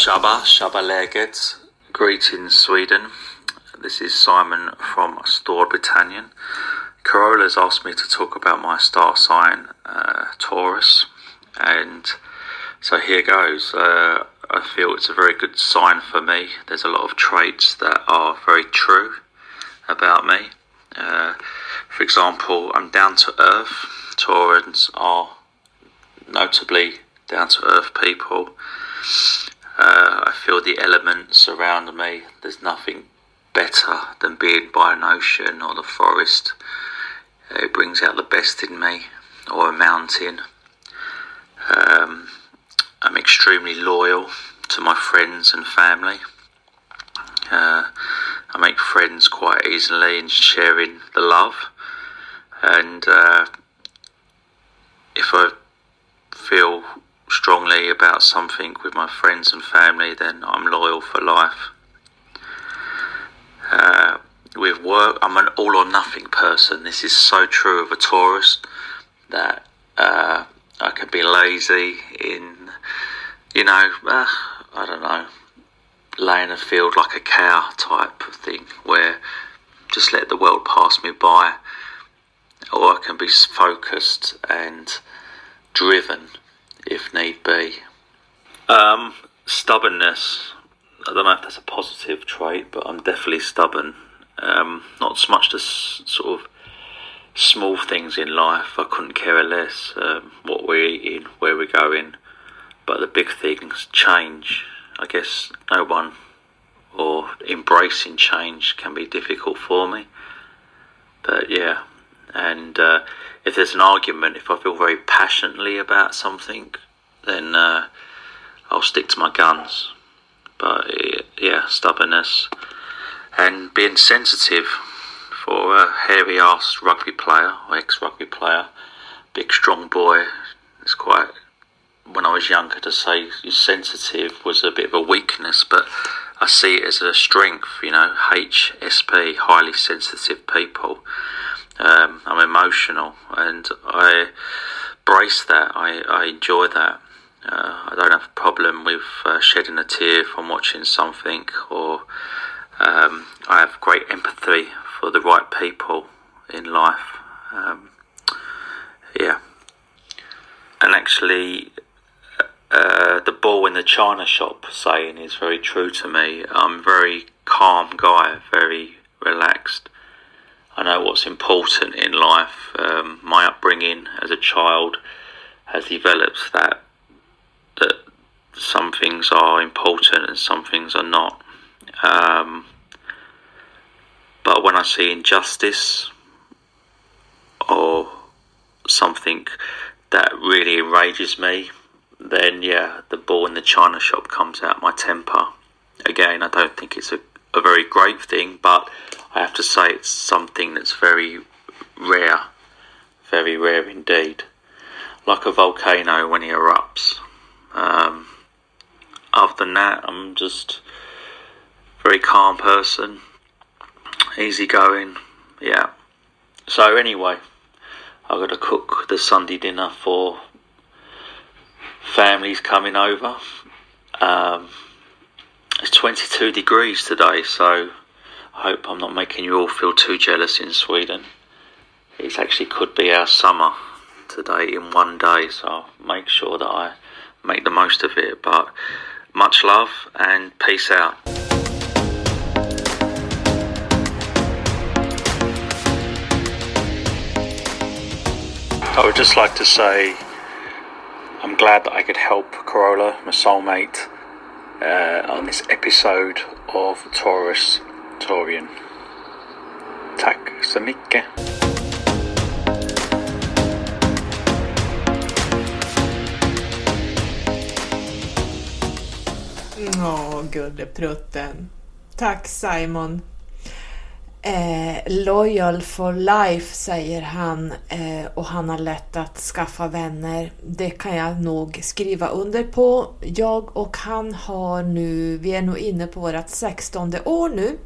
Shabba, Shabba läget. Greetings Sweden. This is Simon from Store Britannian Corola's asked me to talk about my star sign, uh, Taurus, and so here goes. Uh, I feel it's a very good sign for me. There's a lot of traits that are very true about me. Uh, for example, I'm down to earth. Taurans are notably down to earth people. Uh, I feel the elements around me. There's nothing better than being by an ocean or the forest. It brings out the best in me, or a mountain. Um, I'm extremely loyal to my friends and family. Uh, I make friends quite easily and sharing the love, and uh, if I feel strongly about something with my friends and family, then I'm loyal for life. Uh, with work, I'm an all or nothing person. This is so true of a Taurus that uh, I can be lazy in, you know, uh, I don't know, laying a field like a cow type of thing where just let the world pass me by, or I can be focused and driven if need be. Um, stubbornness. I don't know if that's a positive trait, but I'm definitely stubborn. Um, not so much the s- sort of small things in life. I couldn't care less um, what we're eating, where we're going, but the big things change. I guess no one or embracing change can be difficult for me. But yeah, and uh, if there's an argument, if I feel very passionately about something, then uh, I'll stick to my guns. But yeah, stubbornness and being sensitive for a hairy ass rugby player or ex rugby player, big strong boy. It's quite when I was younger to say sensitive was a bit of a weakness, but I see it as a strength. You know, HSP, highly sensitive people. Um, I'm emotional, and I brace that. I, I enjoy that. Uh, I don't have a problem with uh, shedding a tear from watching something, or um, I have great empathy for the right people in life. Um, yeah, and actually, uh, the ball in the china shop saying is very true to me. I'm a very calm guy, very relaxed. I know what's important in life. Um, my upbringing as a child has developed that that some things are important and some things are not. Um, but when I see injustice or something that really enrages me, then yeah, the ball in the china shop comes out my temper. Again, I don't think it's a, a very great thing, but I have to say it's something that's very rare, very rare indeed. Like a volcano when it erupts. Um, other than that, I'm just very calm person, easygoing. Yeah. So anyway, I've got to cook the Sunday dinner for families coming over. Um, it's 22 degrees today, so I hope I'm not making you all feel too jealous in Sweden. It actually could be our summer today in one day, so I'll make sure that I make the most of it. But much love and peace out. I would just like to say I'm glad that I could help Corolla, my soulmate, uh, on this episode of Taurus Taurian. Tack så mycket. Åh, gulleprutten. Tack Simon. Eh, loyal for life säger han eh, och han har lätt att skaffa vänner. Det kan jag nog skriva under på. Jag och han har nu, vi är nog inne på vårt 16 år nu.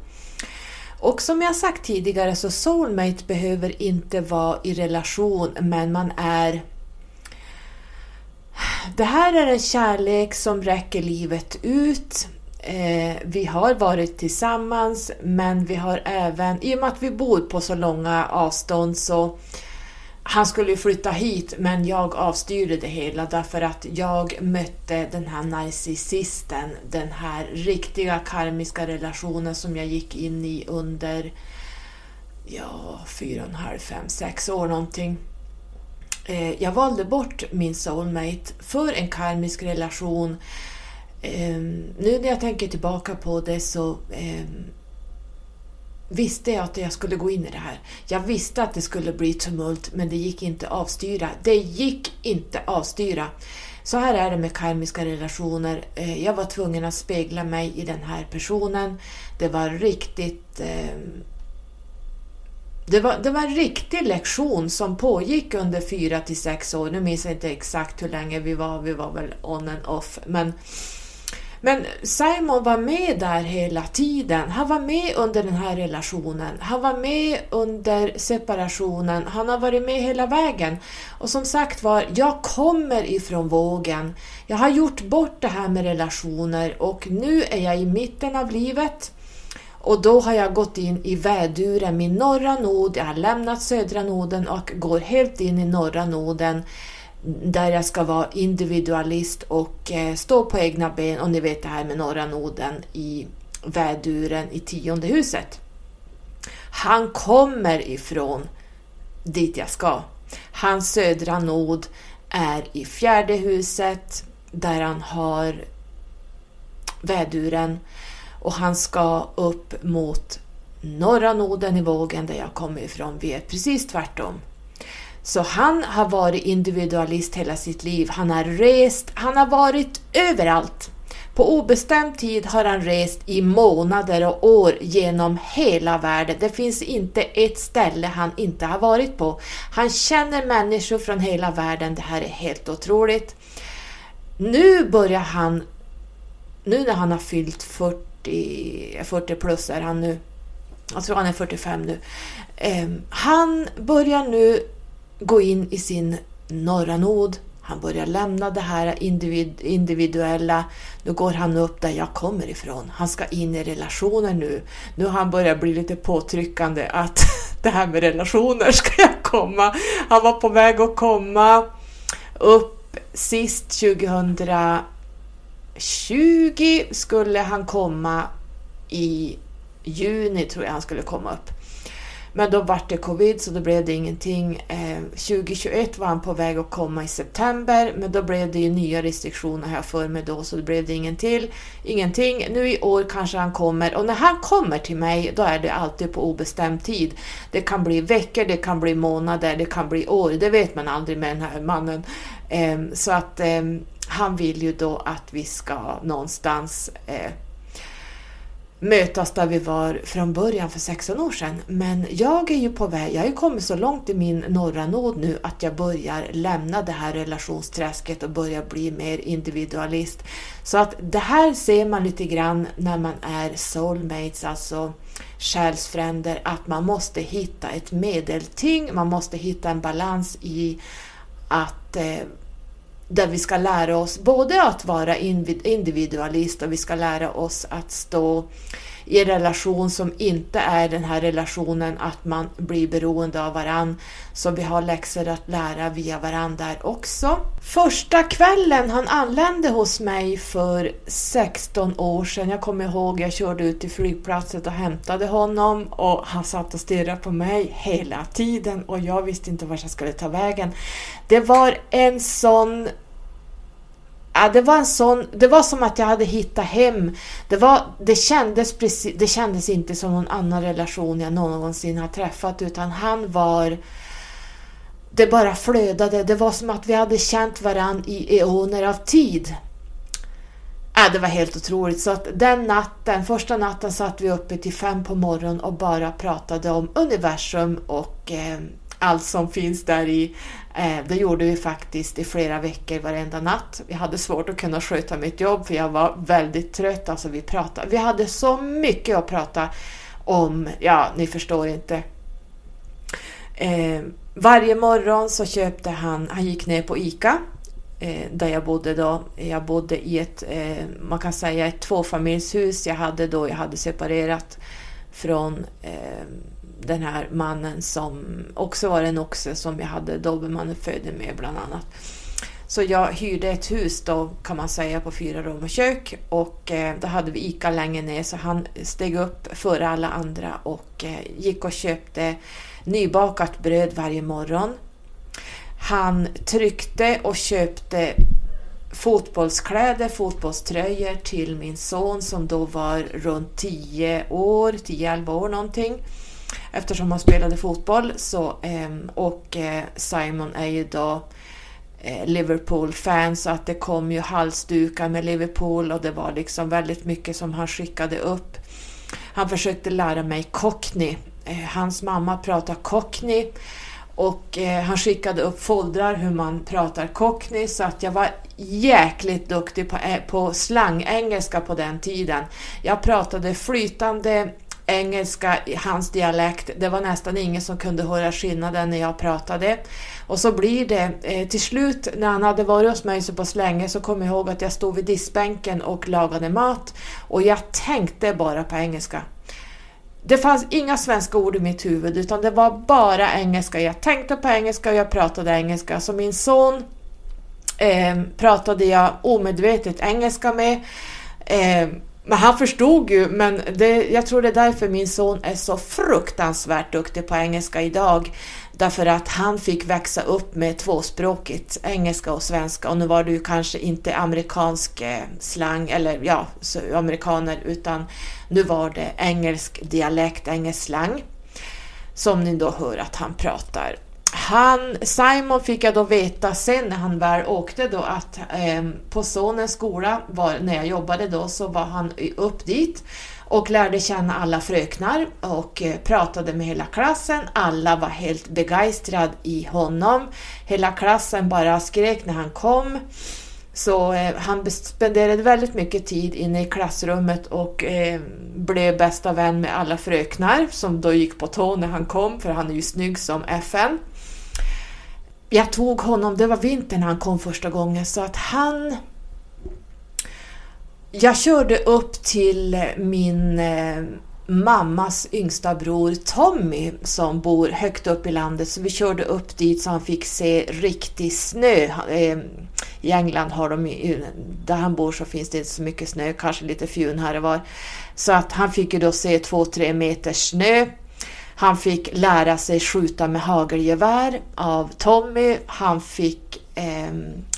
Och som jag sagt tidigare så soulmate behöver inte vara i relation men man är det här är en kärlek som räcker livet ut. Eh, vi har varit tillsammans men vi har även, i och med att vi bor på så långa avstånd så han skulle ju flytta hit men jag avstyrde det hela därför att jag mötte den här narcissisten, den här riktiga karmiska relationen som jag gick in i under ja, fyra och en halv, fem, sex år någonting. Eh, jag valde bort min soulmate för en karmisk relation. Eh, nu när jag tänker tillbaka på det så eh, visste jag att jag skulle gå in i det här. Jag visste att det skulle bli tumult, men det gick inte avstyra. Det gick inte avstyra. Så här är det med karmiska relationer. Eh, jag var tvungen att spegla mig i den här personen. Det var riktigt... Eh, det var, det var en riktig lektion som pågick under fyra till sex år. Nu minns jag inte exakt hur länge vi var, vi var väl on and off. Men men Simon var med där hela tiden. Han var med under den här relationen. Han var med under separationen. Han har varit med hela vägen. Och som sagt var, jag kommer ifrån vågen. Jag har gjort bort det här med relationer och nu är jag i mitten av livet. Och då har jag gått in i väduren, min norra nod. Jag har lämnat södra noden och går helt in i norra noden där jag ska vara individualist och eh, stå på egna ben och ni vet det här med norra noden i väduren i tionde huset. Han kommer ifrån dit jag ska. Hans södra nod är i fjärde huset där han har väduren och han ska upp mot norra noden i vågen där jag kommer ifrån. Vi är precis tvärtom. Så han har varit individualist hela sitt liv. Han har rest, han har varit överallt. På obestämd tid har han rest i månader och år genom hela världen. Det finns inte ett ställe han inte har varit på. Han känner människor från hela världen. Det här är helt otroligt. Nu börjar han, nu när han har fyllt 40, 40 plus är han nu, jag tror han är 45 nu. Ehm, han börjar nu gå in i sin norra nod. Han börjar lämna det här individ, individuella. Nu går han upp där jag kommer ifrån. Han ska in i relationer nu. Nu har han börjat bli lite påtryckande att <laughs> det här med relationer ska jag komma. Han var på väg att komma upp sist 2020 skulle han komma i juni tror jag han skulle komma upp. Men då vart det covid så då blev det ingenting. Eh, 2021 var han på väg att komma i september men då blev det ju nya restriktioner här för mig då så då blev det ingen till, ingenting. Nu i år kanske han kommer och när han kommer till mig då är det alltid på obestämd tid. Det kan bli veckor, det kan bli månader, det kan bli år. Det vet man aldrig med den här mannen. Eh, så att eh, han vill ju då att vi ska någonstans eh, mötas där vi var från början för 16 år sedan. Men jag är ju på väg, jag har ju kommit så långt i min norra nåd nu att jag börjar lämna det här relationsträsket och börjar bli mer individualist. Så att det här ser man lite grann när man är soulmates, alltså själsfränder, att man måste hitta ett medelting, man måste hitta en balans i att eh, där vi ska lära oss både att vara individualist och vi ska lära oss att stå i en relation som inte är den här relationen att man blir beroende av varann. Så vi har läxor att lära via varann där också. Första kvällen han anlände hos mig för 16 år sedan, jag kommer ihåg jag körde ut till flygplatsen och hämtade honom och han satt och stirrade på mig hela tiden och jag visste inte vart jag skulle ta vägen. Det var en sån Ja, det var en sån, det var som att jag hade hittat hem. Det, var, det, kändes precis, det kändes inte som någon annan relation jag någonsin har träffat utan han var det bara flödade. Det var som att vi hade känt varann i eoner av tid. Ja, det var helt otroligt. Så att den natten, första natten satt vi uppe till fem på morgonen och bara pratade om universum och eh, allt som finns där i. Eh, det gjorde vi faktiskt i flera veckor varenda natt. Jag hade svårt att kunna sköta mitt jobb för jag var väldigt trött. Alltså vi, pratade. vi hade så mycket att prata om. Ja, ni förstår inte. Eh, varje morgon så köpte han, han gick ner på ICA eh, där jag bodde då. Jag bodde i ett, eh, man kan säga ett tvåfamiljshus jag hade då jag hade separerat från eh, den här mannen som också var en oxe som jag hade dobermannaföding med bland annat. Så jag hyrde ett hus då kan man säga på fyra rum och kök och eh, då hade vi ICA längre ner så han steg upp före alla andra och eh, gick och köpte nybakat bröd varje morgon. Han tryckte och köpte fotbollskläder, fotbollströjor till min son som då var runt 10 år, 10-11 år någonting. Eftersom han spelade fotboll så, ehm, och eh, Simon är ju då eh, Liverpool-fan så att det kom ju halsdukar med Liverpool och det var liksom väldigt mycket som han skickade upp. Han försökte lära mig cockney. Eh, hans mamma pratar cockney och han skickade upp foldrar hur man pratar cockney så att jag var jäkligt duktig på, på slangengelska på den tiden. Jag pratade flytande engelska, hans dialekt. Det var nästan ingen som kunde höra skillnaden när jag pratade. Och så blir det, eh, till slut när han hade varit hos mig så pass länge så kom jag ihåg att jag stod vid diskbänken och lagade mat och jag tänkte bara på engelska. Det fanns inga svenska ord i mitt huvud utan det var bara engelska. Jag tänkte på engelska och jag pratade engelska. Så min son eh, pratade jag omedvetet engelska med. Eh, men han förstod ju, men det, jag tror det är därför min son är så fruktansvärt duktig på engelska idag. Därför att han fick växa upp med tvåspråkigt, engelska och svenska. Och nu var det ju kanske inte amerikansk eh, slang, eller ja, amerikaner, utan nu var det engelsk dialekt, engelsk slang. Som ni då hör att han pratar. Han, Simon fick jag då veta sen när han väl åkte då att eh, på sonens skola, var, när jag jobbade då, så var han upp dit och lärde känna alla fröknar och eh, pratade med hela klassen. Alla var helt begeistrade i honom. Hela klassen bara skrek när han kom. Så eh, han spenderade väldigt mycket tid inne i klassrummet och eh, blev bästa vän med alla fröknar som då gick på tå när han kom, för han är ju snygg som FN jag tog honom, det var vintern när han kom första gången, så att han... Jag körde upp till min eh, mammas yngsta bror Tommy som bor högt upp i landet, så vi körde upp dit så han fick se riktig snö. Eh, I England har de, där han bor så finns det inte så mycket snö, kanske lite fjun här och var. Så att han fick ju då se två, tre meter snö han fick lära sig skjuta med hagelgevär av Tommy. Han fick eh,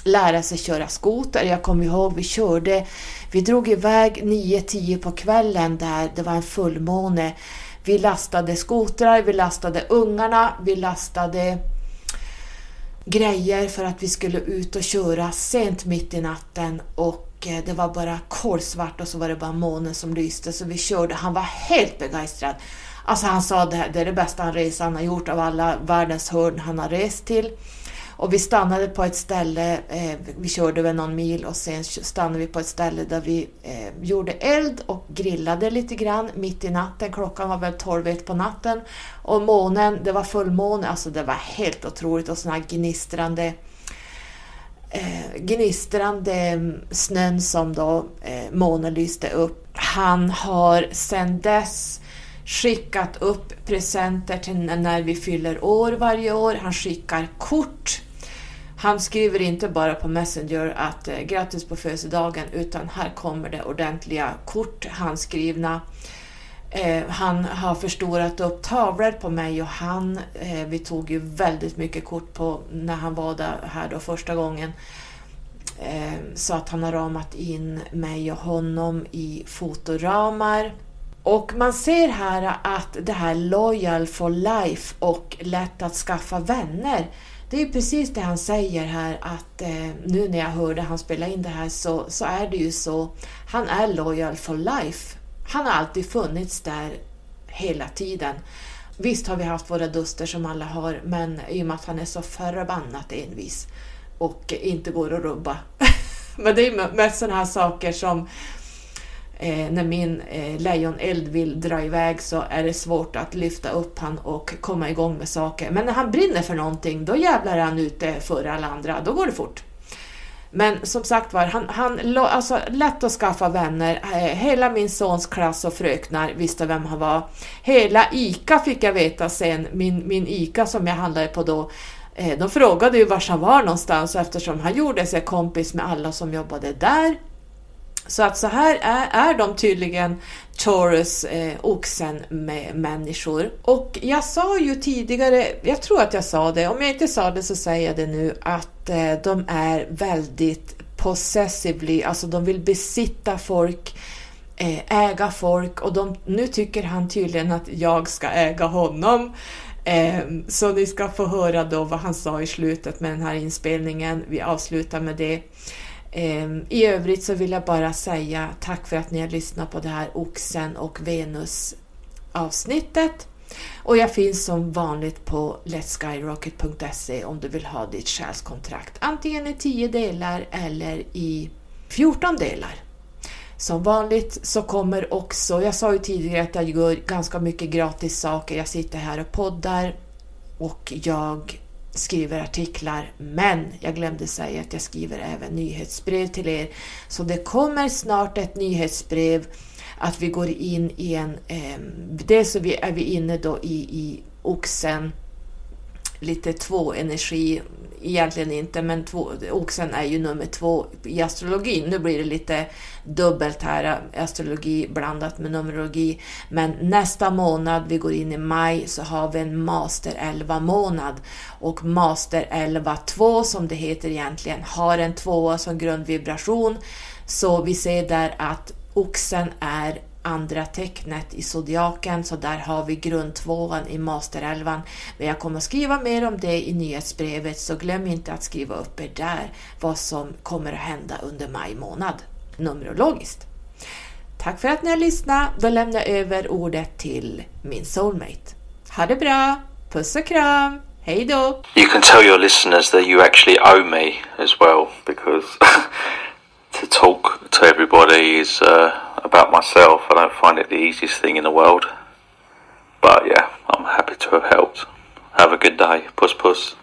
lära sig köra skoter. Jag kommer ihåg vi körde, vi drog iväg 9-10 på kvällen där det var en fullmåne. Vi lastade skotrar, vi lastade ungarna, vi lastade grejer för att vi skulle ut och köra sent mitt i natten och eh, det var bara kolsvart och så var det bara månen som lyste så vi körde. Han var helt begeistrad. Alltså han sa det, det är det bästa resan han har gjort av alla världens hörn han har rest till. Och vi stannade på ett ställe, eh, vi körde väl någon mil och sen stannade vi på ett ställe där vi eh, gjorde eld och grillade lite grann mitt i natten. Klockan var väl 12 på natten och månen, det var fullmåne, alltså det var helt otroligt och sån här gnistrande eh, gnistrande snön som då eh, månen lyste upp. Han har sedan dess skickat upp presenter till när vi fyller år varje år. Han skickar kort. Han skriver inte bara på Messenger att eh, grattis på födelsedagen utan här kommer det ordentliga kort handskrivna. Eh, han har förstorat upp tavlor på mig och han, eh, vi tog ju väldigt mycket kort på när han var där här då första gången. Eh, så att han har ramat in mig och honom i fotoramar. Och man ser här att det här Loyal for Life och lätt att skaffa vänner, det är precis det han säger här att eh, nu när jag hörde han spela in det här så, så är det ju så. Han är Loyal for Life. Han har alltid funnits där hela tiden. Visst har vi haft våra duster som alla har, men i och med att han är så förbannat envis och inte går att rubba. <laughs> men det är mest sådana här saker som eh, när min eh, lejoneld vill dra iväg så är det svårt att lyfta upp han och komma igång med saker. Men när han brinner för någonting, då jävlar är han ute före alla andra. Då går det fort. Men som sagt var, han, han, alltså, lätt att skaffa vänner. Eh, hela min sons klass och fröknar visste vem han var. Hela ICA fick jag veta sen, min, min ICA som jag handlade på då. Eh, de frågade ju var han var någonstans eftersom han gjorde sig kompis med alla som jobbade där. Så att så här är, är de tydligen Taurus eh, oxen med människor. Och jag sa ju tidigare, jag tror att jag sa det, om jag inte sa det så säger jag det nu, att eh, de är väldigt possessively, alltså de vill besitta folk, eh, äga folk och de, nu tycker han tydligen att jag ska äga honom. Eh, så ni ska få höra då vad han sa i slutet med den här inspelningen. Vi avslutar med det. Ehm, I övrigt så vill jag bara säga tack för att ni har lyssnat på det här Oxen och Venus avsnittet. Och jag finns som vanligt på letskyrocket.se om du vill ha ditt själskontrakt antingen i 10 delar eller i 14 delar. Som vanligt så kommer också, jag sa ju tidigare att jag gör ganska mycket gratis saker. Jag sitter här och poddar och jag skriver artiklar, men jag glömde säga att jag skriver även nyhetsbrev till er. Så det kommer snart ett nyhetsbrev att vi går in i en... Eh, dels så är vi inne då i, i oxen, lite två energi, egentligen inte, men två, oxen är ju nummer två i astrologin. Nu blir det lite dubbelt här, astrologi blandat med numerologi. Men nästa månad, vi går in i maj, så har vi en master 11 månad. Och master 11 2 som det heter egentligen, har en tvåa som grundvibration. Så vi ser där att oxen är andra tecknet i zodiaken, så där har vi grundtvåan i masterelvan. Men jag kommer att skriva mer om det i nyhetsbrevet, så glöm inte att skriva upp er där vad som kommer att hända under maj månad, numerologiskt. Tack för att ni har lyssnat. Då lämnar jag över ordet till min soulmate. Ha det bra! Puss och kram! Hej då! You can tell your listeners that you actually owe me as well because <laughs> to talk to everybody is uh, about myself. I don't find it the easiest thing in the world. But yeah, I'm happy to have helped. Have a good day. Puss puss.